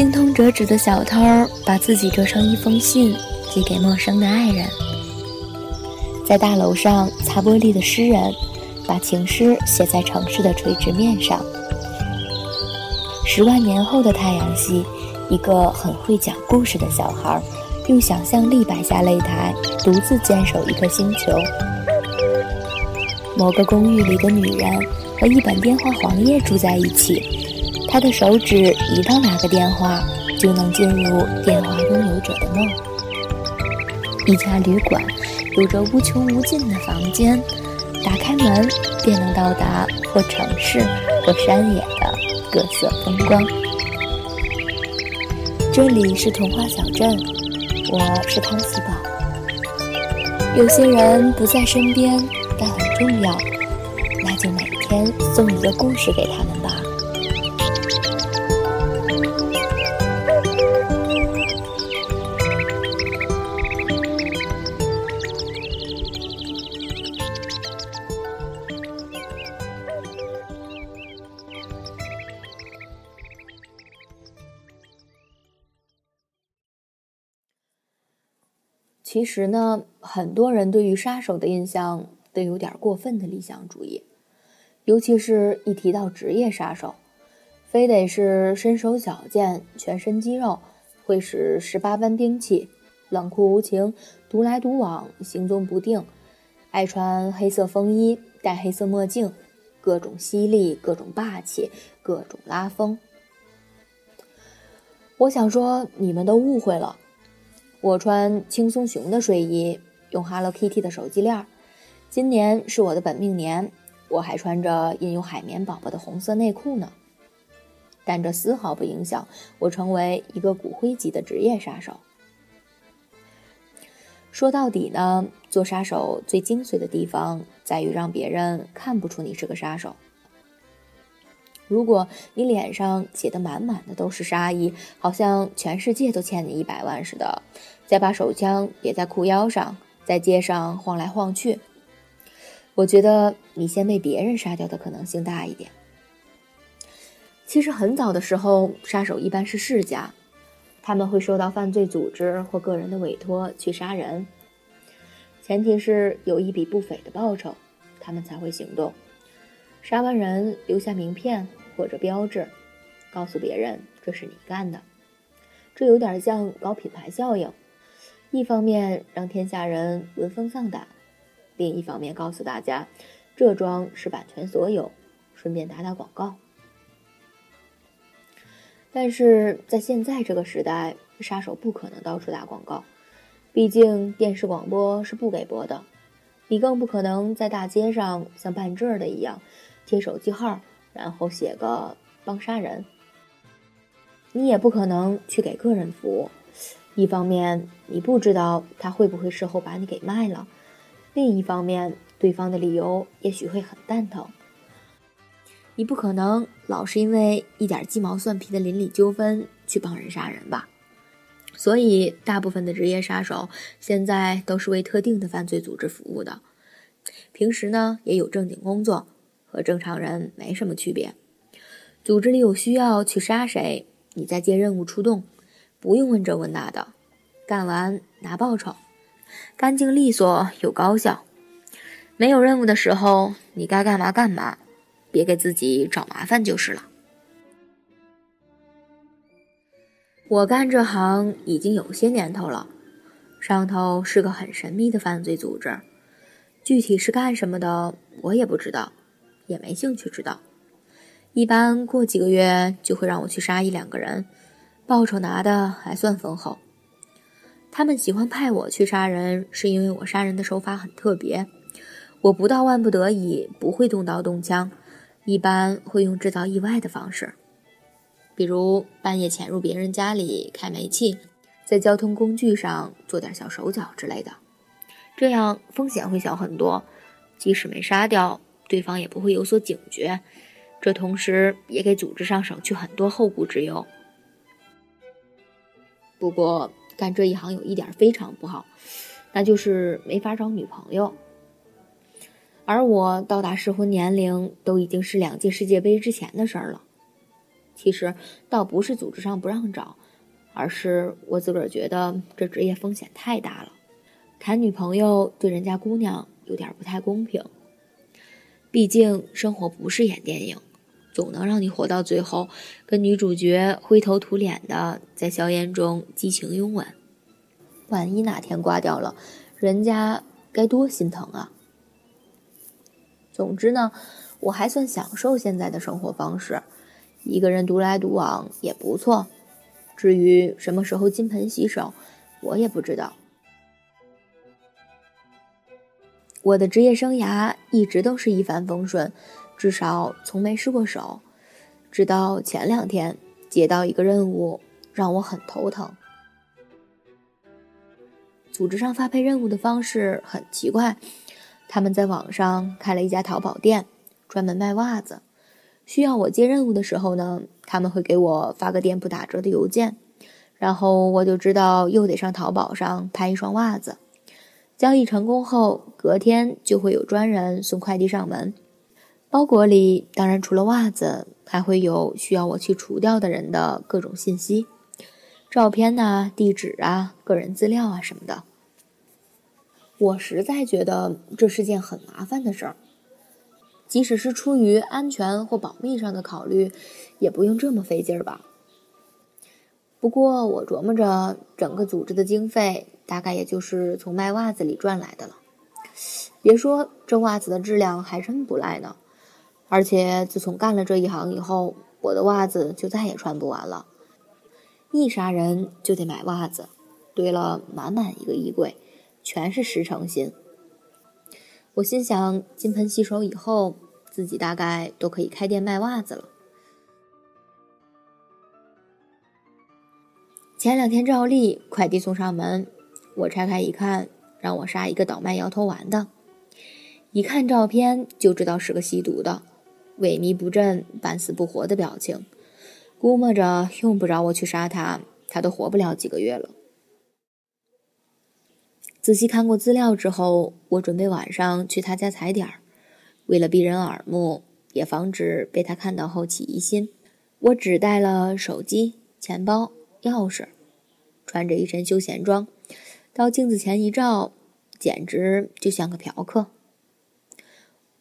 精通折纸的小偷把自己折成一封信，寄给陌生的爱人。在大楼上擦玻璃的诗人，把情诗写在城市的垂直面上。十万年后的太阳系，一个很会讲故事的小孩，用想象力摆下擂台，独自坚守一个星球。某个公寓里的女人和一本电话黄页住在一起。他的手指一到哪个电话，就能进入电话拥有者的梦。一家旅馆有着无穷无尽的房间，打开门便能到达或城市或山野的各色风光。这里是童话小镇，我是汤喜宝。有些人不在身边，但很重要，那就每天送一个故事给他们实呢，很多人对于杀手的印象都有点过分的理想主义，尤其是一提到职业杀手，非得是身手矫健、全身肌肉，会使十八般兵器，冷酷无情、独来独往、行踪不定，爱穿黑色风衣、戴黑色墨镜，各种犀利、各种霸气、各种拉风。我想说，你们都误会了。我穿轻松熊的睡衣，用 Hello Kitty 的手机链。今年是我的本命年，我还穿着印有海绵宝宝的红色内裤呢。但这丝毫不影响我成为一个骨灰级的职业杀手。说到底呢，做杀手最精髓的地方在于让别人看不出你是个杀手。如果你脸上写的满满的都是杀意，好像全世界都欠你一百万似的，再把手枪别在裤腰上，在街上晃来晃去，我觉得你先被别人杀掉的可能性大一点。其实很早的时候，杀手一般是世家，他们会受到犯罪组织或个人的委托去杀人，前提是有一笔不菲的报酬，他们才会行动。杀完人留下名片。或者标志，告诉别人这是你干的，这有点像搞品牌效应。一方面让天下人闻风丧胆，另一方面告诉大家这桩是版权所有，顺便打打广告。但是在现在这个时代，杀手不可能到处打广告，毕竟电视广播是不给播的。你更不可能在大街上像办证的一样贴手机号。然后写个帮杀人，你也不可能去给个人服务。一方面，你不知道他会不会事后把你给卖了；另一方面，对方的理由也许会很蛋疼。你不可能老是因为一点鸡毛蒜皮的邻里纠纷去帮人杀人吧？所以，大部分的职业杀手现在都是为特定的犯罪组织服务的，平时呢也有正经工作。和正常人没什么区别。组织里有需要去杀谁，你再接任务出动，不用问这问那的，干完拿报酬，干净利索又高效。没有任务的时候，你该干嘛干嘛，别给自己找麻烦就是了。我干这行已经有些年头了，上头是个很神秘的犯罪组织，具体是干什么的，我也不知道。也没兴趣知道，一般过几个月就会让我去杀一两个人，报酬拿的还算丰厚。他们喜欢派我去杀人，是因为我杀人的手法很特别。我不到万不得已不会动刀动枪，一般会用制造意外的方式，比如半夜潜入别人家里开煤气，在交通工具上做点小手脚之类的，这样风险会小很多，即使没杀掉。对方也不会有所警觉，这同时也给组织上省去很多后顾之忧。不过干这一行有一点非常不好，那就是没法找女朋友。而我到达适婚年龄都已经是两届世界杯之前的事儿了。其实倒不是组织上不让找，而是我自个儿觉得这职业风险太大了，谈女朋友对人家姑娘有点不太公平。毕竟生活不是演电影，总能让你活到最后，跟女主角灰头土脸的在硝烟中激情拥吻。万一哪天挂掉了，人家该多心疼啊！总之呢，我还算享受现在的生活方式，一个人独来独往也不错。至于什么时候金盆洗手，我也不知道。我的职业生涯一直都是一帆风顺，至少从没失过手。直到前两天接到一个任务，让我很头疼。组织上发配任务的方式很奇怪，他们在网上开了一家淘宝店，专门卖袜子。需要我接任务的时候呢，他们会给我发个店铺打折的邮件，然后我就知道又得上淘宝上拍一双袜子。交易成功后，隔天就会有专人送快递上门。包裹里当然除了袜子，还会有需要我去除掉的人的各种信息，照片呐、地址啊、个人资料啊什么的。我实在觉得这是件很麻烦的事儿，即使是出于安全或保密上的考虑，也不用这么费劲儿吧。不过我琢磨着，整个组织的经费。大概也就是从卖袜子里赚来的了。别说这袜子的质量还真不赖呢，而且自从干了这一行以后，我的袜子就再也穿不完了。一杀人就得买袜子，堆了满满一个衣柜，全是十成新。我心想，金盆洗手以后，自己大概都可以开店卖袜子了。前两天照例快递送上门。我拆开一看，让我杀一个倒卖摇头丸的。一看照片就知道是个吸毒的，萎靡不振、半死不活的表情。估摸着用不着我去杀他，他都活不了几个月了。仔细看过资料之后，我准备晚上去他家踩点儿。为了避人耳目，也防止被他看到后起疑心，我只带了手机、钱包、钥匙，穿着一身休闲装。到镜子前一照，简直就像个嫖客。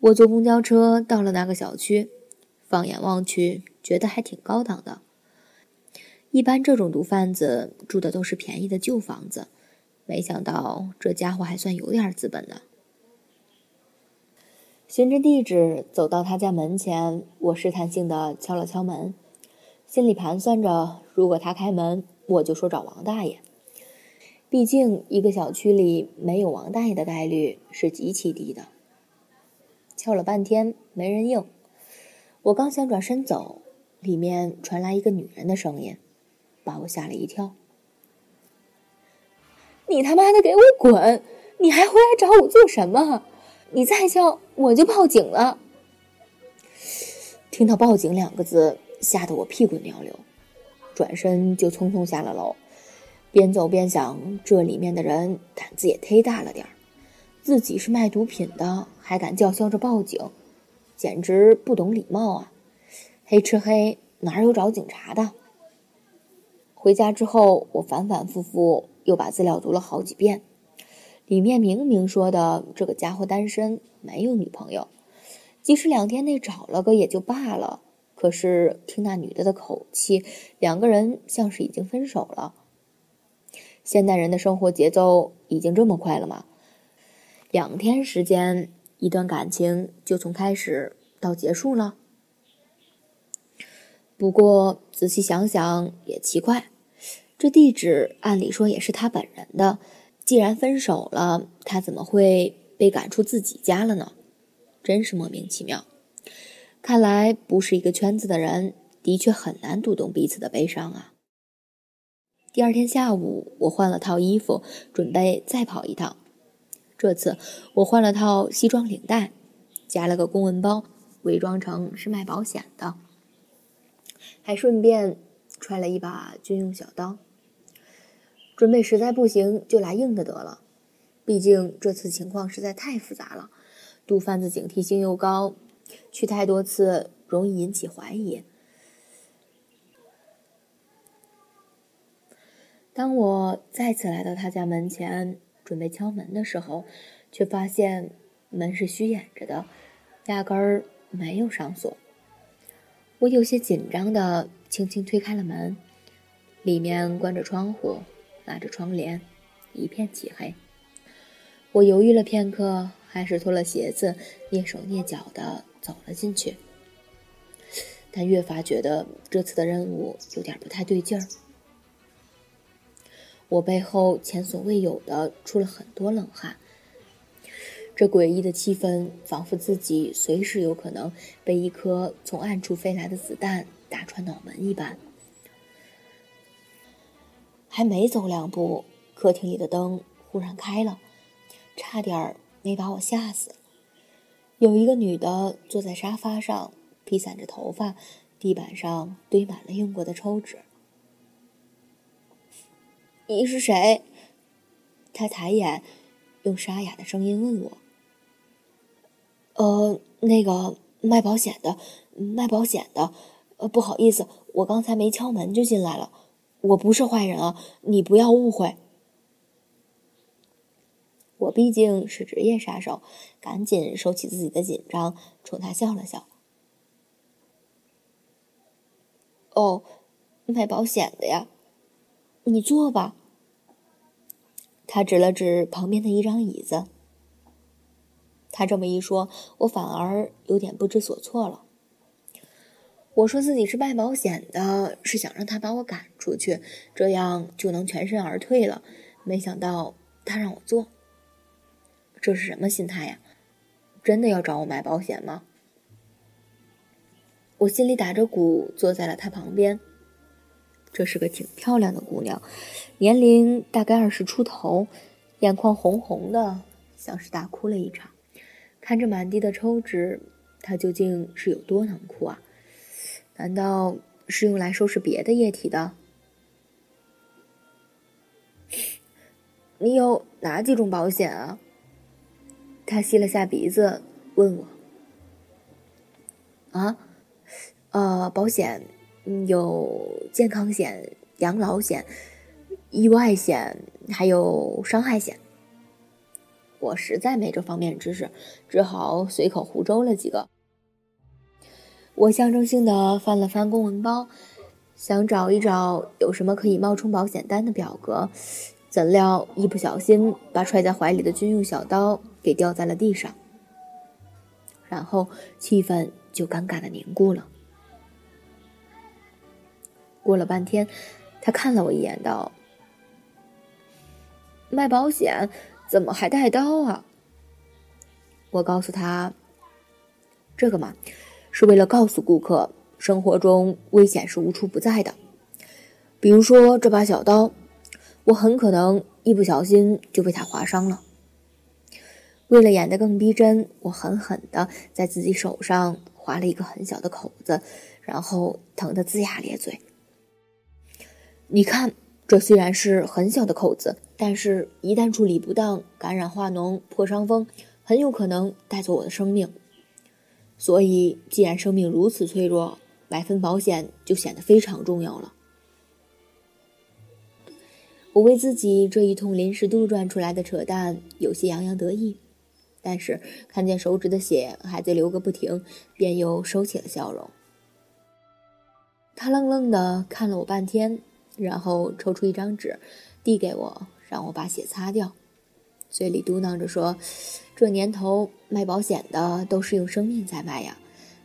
我坐公交车到了那个小区，放眼望去，觉得还挺高档的。一般这种毒贩子住的都是便宜的旧房子，没想到这家伙还算有点资本呢。循着地址走到他家门前，我试探性的敲了敲门，心里盘算着，如果他开门，我就说找王大爷。毕竟，一个小区里没有王大爷的概率是极其低的。敲了半天没人应，我刚想转身走，里面传来一个女人的声音，把我吓了一跳：“你他妈的给我滚！你还回来找我做什么？你再敲，我就报警了！”听到“报警”两个字，吓得我屁滚尿流，转身就匆匆下了楼。边走边想，这里面的人胆子也忒大了点儿，自己是卖毒品的，还敢叫嚣着报警，简直不懂礼貌啊！黑吃黑，哪有找警察的？回家之后，我反反复复又把资料读了好几遍，里面明明说的这个家伙单身，没有女朋友，即使两天内找了个也就罢了，可是听那女的的口气，两个人像是已经分手了。现代人的生活节奏已经这么快了吗？两天时间，一段感情就从开始到结束了。不过仔细想想也奇怪，这地址按理说也是他本人的，既然分手了，他怎么会被赶出自己家了呢？真是莫名其妙。看来不是一个圈子的人，的确很难读懂彼此的悲伤啊。第二天下午，我换了套衣服，准备再跑一趟。这次我换了套西装领带，夹了个公文包，伪装成是卖保险的，还顺便揣了一把军用小刀。准备实在不行就来硬的得了，毕竟这次情况实在太复杂了，毒贩子警惕性又高，去太多次容易引起怀疑。当我再次来到他家门前，准备敲门的时候，却发现门是虚掩着的，压根儿没有上锁。我有些紧张的轻轻推开了门，里面关着窗户，拉着窗帘，一片漆黑。我犹豫了片刻，还是脱了鞋子，蹑手蹑脚的走了进去。但越发觉得这次的任务有点不太对劲儿。我背后前所未有的出了很多冷汗，这诡异的气氛仿佛自己随时有可能被一颗从暗处飞来的子弹打穿脑门一般。还没走两步，客厅里的灯忽然开了，差点没把我吓死。有一个女的坐在沙发上，披散着头发，地板上堆满了用过的抽纸。你是谁？他抬眼，用沙哑的声音问我：“呃，那个卖保险的，卖保险的。呃，不好意思，我刚才没敲门就进来了。我不是坏人啊，你不要误会。我毕竟是职业杀手，赶紧收起自己的紧张，冲他笑了笑。哦，卖保险的呀，你坐吧。”他指了指旁边的一张椅子。他这么一说，我反而有点不知所措了。我说自己是卖保险的，是想让他把我赶出去，这样就能全身而退了。没想到他让我做，这是什么心态呀？真的要找我买保险吗？我心里打着鼓，坐在了他旁边。这是个挺漂亮的姑娘，年龄大概二十出头，眼眶红红的，像是大哭了一场。看着满地的抽纸，她究竟是有多能哭啊？难道是用来收拾别的液体的？你有哪几种保险啊？她吸了下鼻子，问我。啊，呃，保险。嗯有健康险、养老险、意外险，还有伤害险。我实在没这方面知识，只好随口胡诌了几个。我象征性的翻了翻公文包，想找一找有什么可以冒充保险单的表格，怎料一不小心把揣在怀里的军用小刀给掉在了地上，然后气氛就尴尬的凝固了。过了半天，他看了我一眼，道：“卖保险怎么还带刀啊？”我告诉他：“这个嘛，是为了告诉顾客，生活中危险是无处不在的。比如说这把小刀，我很可能一不小心就被它划伤了。为了演得更逼真，我狠狠的在自己手上划了一个很小的口子，然后疼得龇牙咧嘴。”你看，这虽然是很小的口子，但是一旦处理不当，感染化脓、破伤风，很有可能带走我的生命。所以，既然生命如此脆弱，买份保险就显得非常重要了。我为自己这一通临时杜撰出来的扯淡有些洋洋得意，但是看见手指的血还在流个不停，便又收起了笑容。他愣愣的看了我半天。然后抽出一张纸，递给我，让我把血擦掉，嘴里嘟囔着说：“这年头卖保险的都是用生命在卖呀，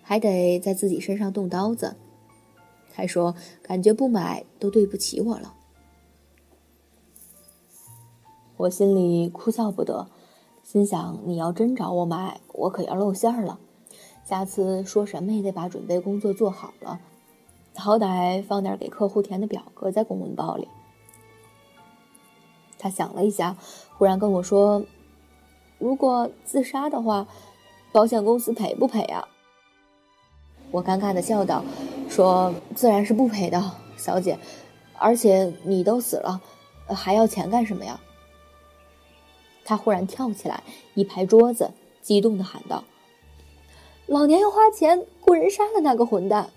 还得在自己身上动刀子。”还说感觉不买都对不起我了。我心里哭笑不得，心想：你要真找我买，我可要露馅了。下次说什么也得把准备工作做好了。好歹放点给客户填的表格在公文包里。他想了一下，忽然跟我说：“如果自杀的话，保险公司赔不赔啊？”我尴尬的笑道：“说自然是不赔的，小姐。而且你都死了，还要钱干什么呀？”他忽然跳起来，一拍桌子，激动的喊道：“老娘要花钱雇人杀了那个混蛋！”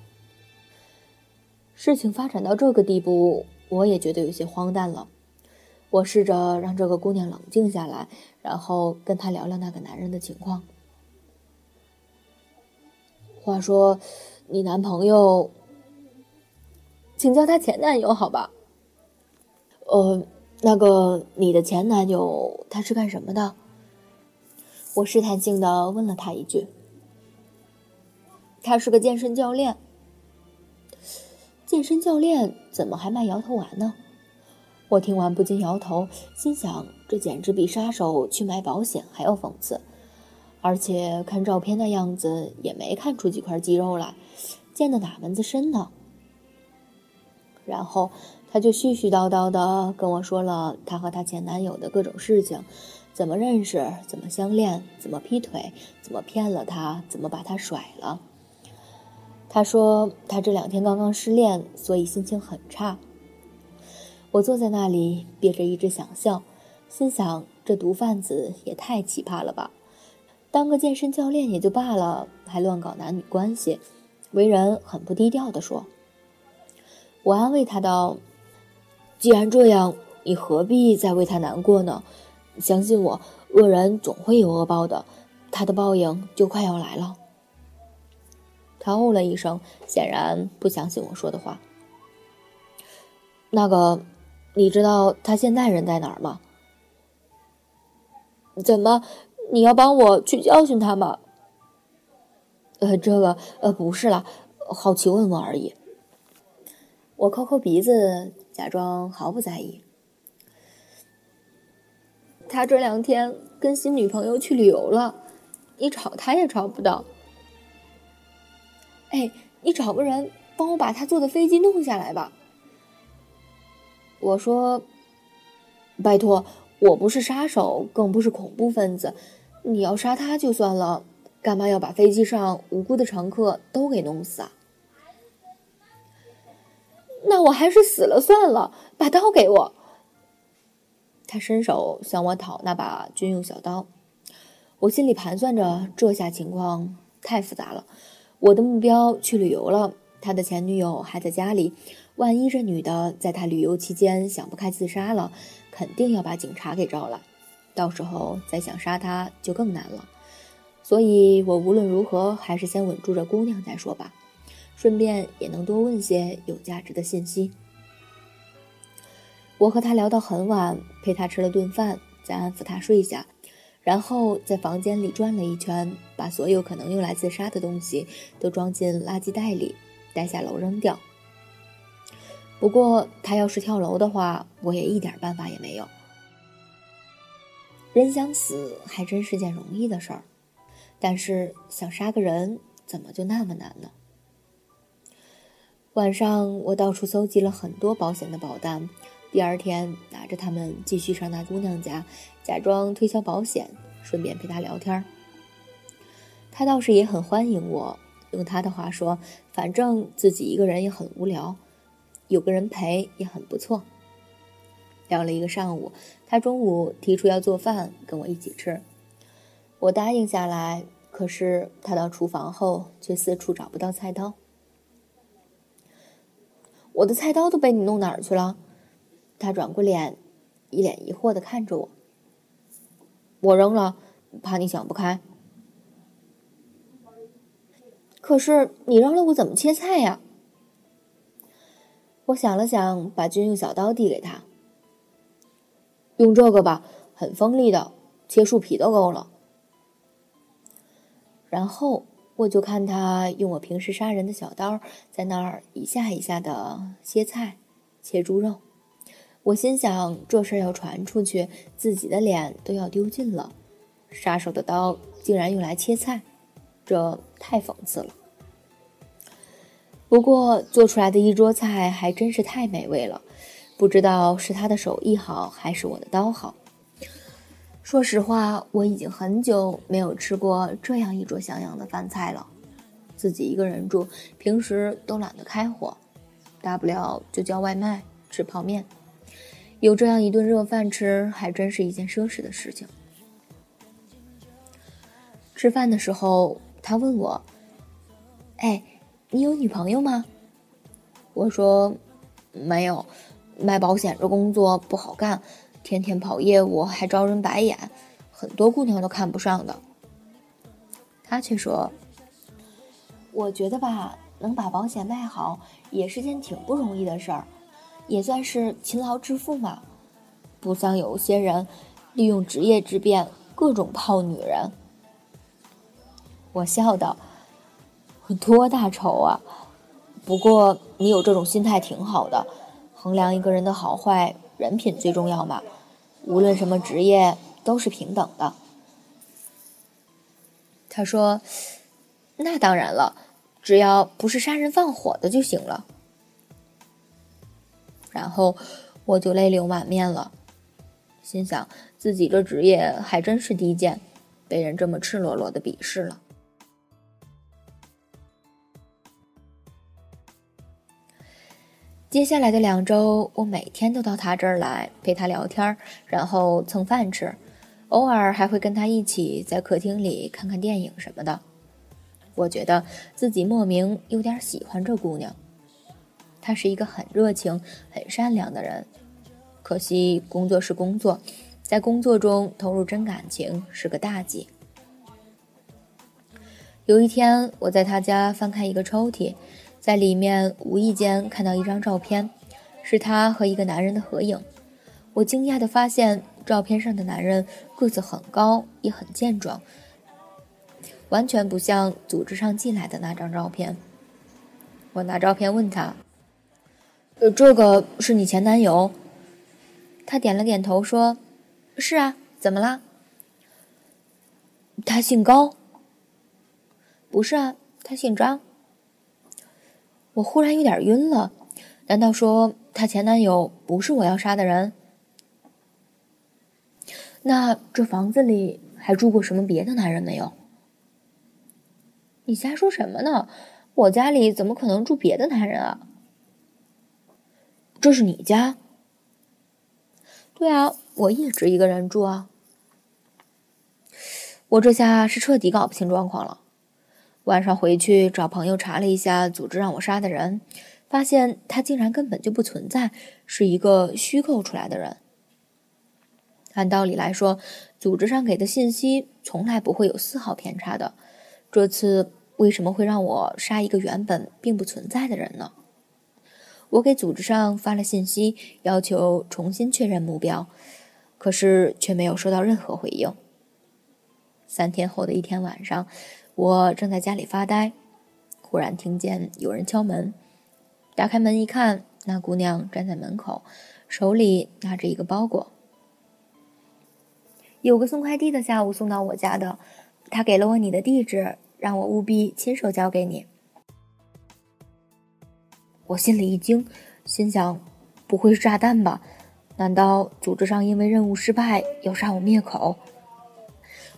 事情发展到这个地步，我也觉得有些荒诞了。我试着让这个姑娘冷静下来，然后跟她聊聊那个男人的情况。话说，你男朋友，请叫他前男友好吧？呃，那个你的前男友他是干什么的？我试探性的问了他一句。他是个健身教练。健身教练怎么还卖摇头丸呢？我听完不禁摇头，心想这简直比杀手去买保险还要讽刺。而且看照片的样子，也没看出几块肌肉来，健的哪门子身呢？然后他就絮絮叨叨的跟我说了他和他前男友的各种事情，怎么认识，怎么相恋，怎么劈腿，怎么骗了他，怎么把他甩了。他说他这两天刚刚失恋，所以心情很差。我坐在那里憋着一直想笑，心想这毒贩子也太奇葩了吧。当个健身教练也就罢了，还乱搞男女关系，为人很不低调的说。我安慰他道：“既然这样，你何必再为他难过呢？相信我，恶人总会有恶报的，他的报应就快要来了。”他哦了一声，显然不相信我说的话。那个，你知道他现在人在哪儿吗？怎么？你要帮我去教训他吗？呃，这个呃不是啦，好奇问问而已。我抠抠鼻子，假装毫不在意。他这两天跟新女朋友去旅游了，你找他也找不到。哎，你找个人帮我把他坐的飞机弄下来吧。我说，拜托。我不是杀手，更不是恐怖分子。你要杀他就算了，干嘛要把飞机上无辜的乘客都给弄死啊？那我还是死了算了。把刀给我。他伸手向我讨那把军用小刀。我心里盘算着，这下情况太复杂了。我的目标去旅游了，他的前女友还在家里。万一这女的在他旅游期间想不开自杀了，肯定要把警察给招来，到时候再想杀他就更难了。所以我无论如何还是先稳住这姑娘再说吧，顺便也能多问些有价值的信息。我和他聊到很晚，陪他吃了顿饭，再安抚他睡下，然后在房间里转了一圈，把所有可能用来自杀的东西都装进垃圾袋里，带下楼扔掉。不过，他要是跳楼的话，我也一点办法也没有。人想死还真是件容易的事儿，但是想杀个人怎么就那么难呢？晚上我到处搜集了很多保险的保单，第二天拿着它们继续上那姑娘家，假装推销保险，顺便陪她聊天。她倒是也很欢迎我，用她的话说，反正自己一个人也很无聊。有个人陪也很不错。聊了一个上午，他中午提出要做饭跟我一起吃，我答应下来。可是他到厨房后却四处找不到菜刀。我的菜刀都被你弄哪儿去了？他转过脸，一脸疑惑的看着我。我扔了，怕你想不开。可是你扔了，我怎么切菜呀？我想了想，把军用小刀递给他，用这个吧，很锋利的，切树皮都够了。然后我就看他用我平时杀人的小刀，在那儿一下一下的切菜、切猪肉。我心想，这事要传出去，自己的脸都要丢尽了。杀手的刀竟然用来切菜，这太讽刺了。不过做出来的一桌菜还真是太美味了，不知道是他的手艺好还是我的刀好。说实话，我已经很久没有吃过这样一桌像样的饭菜了。自己一个人住，平时都懒得开火，大不了就叫外卖吃泡面。有这样一顿热饭吃，还真是一件奢侈的事情。吃饭的时候，他问我：“哎。”你有女朋友吗？我说没有，卖保险这工作不好干，天天跑业务还招人白眼，很多姑娘都看不上的。他却说：“我觉得吧，能把保险卖好也是件挺不容易的事儿，也算是勤劳致富嘛。不像有些人利用职业之便各种泡女人。”我笑道：“多大仇啊！不过你有这种心态挺好的。衡量一个人的好坏，人品最重要嘛。无论什么职业，都是平等的。”他说：“那当然了，只要不是杀人放火的就行了。”然后我就泪流满面了，心想自己这职业还真是低贱，被人这么赤裸裸的鄙视了。接下来的两周，我每天都到他这儿来陪他聊天，然后蹭饭吃。偶尔还会跟他一起在客厅里看看电影什么的，我觉得自己莫名有点喜欢这姑娘。他是一个很热情、很善良的人，可惜工作是工作，在工作中投入真感情是个大忌。有一天，我在他家翻开一个抽屉，在里面无意间看到一张照片，是他和一个男人的合影。我惊讶地发现。照片上的男人个子很高，也很健壮，完全不像组织上寄来的那张照片。我拿照片问他：“呃，这个是你前男友？”他点了点头，说：“是啊，怎么啦？”他姓高？不是啊，他姓张。我忽然有点晕了，难道说他前男友不是我要杀的人？那这房子里还住过什么别的男人没有？你瞎说什么呢？我家里怎么可能住别的男人啊？这是你家？对啊，我一直一个人住啊。我这下是彻底搞不清状况了。晚上回去找朋友查了一下组织让我杀的人，发现他竟然根本就不存在，是一个虚构出来的人。按道理来说，组织上给的信息从来不会有丝毫偏差的。这次为什么会让我杀一个原本并不存在的人呢？我给组织上发了信息，要求重新确认目标，可是却没有收到任何回应。三天后的一天晚上，我正在家里发呆，忽然听见有人敲门。打开门一看，那姑娘站在门口，手里拿着一个包裹。有个送快递的下午送到我家的，他给了我你的地址，让我务必亲手交给你。我心里一惊，心想：不会是炸弹吧？难道组织上因为任务失败要杀我灭口？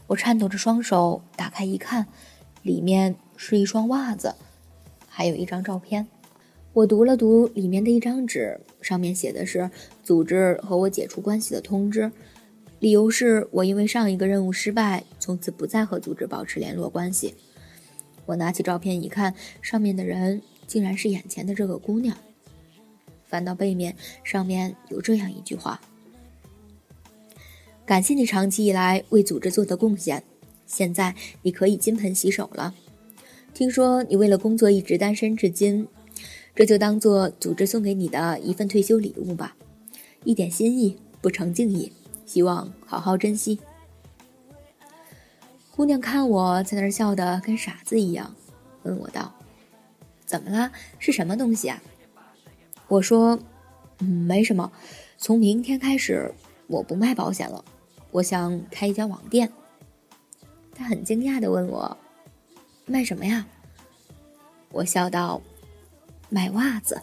我颤抖着双手打开一看，里面是一双袜子，还有一张照片。我读了读里面的一张纸，上面写的是组织和我解除关系的通知。理由是我因为上一个任务失败，从此不再和组织保持联络关系。我拿起照片一看，上面的人竟然是眼前的这个姑娘。翻到背面，上面有这样一句话：“感谢你长期以来为组织做的贡献，现在你可以金盆洗手了。听说你为了工作一直单身至今，这就当做组织送给你的一份退休礼物吧，一点心意不成敬意。”希望好好珍惜。姑娘看我在那儿笑得跟傻子一样，问我道：“怎么了？是什么东西啊？”我说：“嗯，没什么。从明天开始，我不卖保险了，我想开一家网店。”他很惊讶的问我：“卖什么呀？”我笑道：“卖袜子。”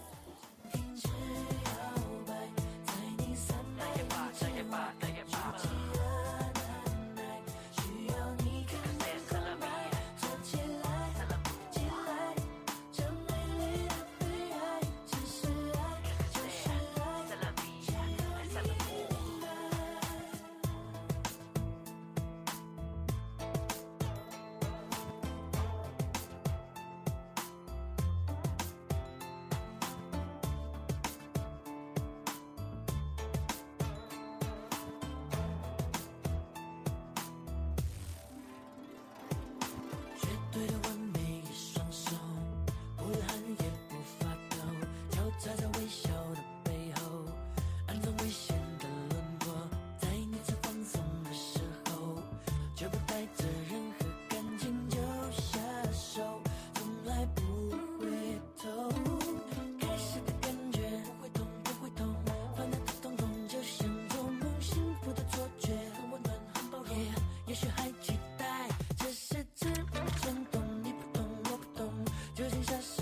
just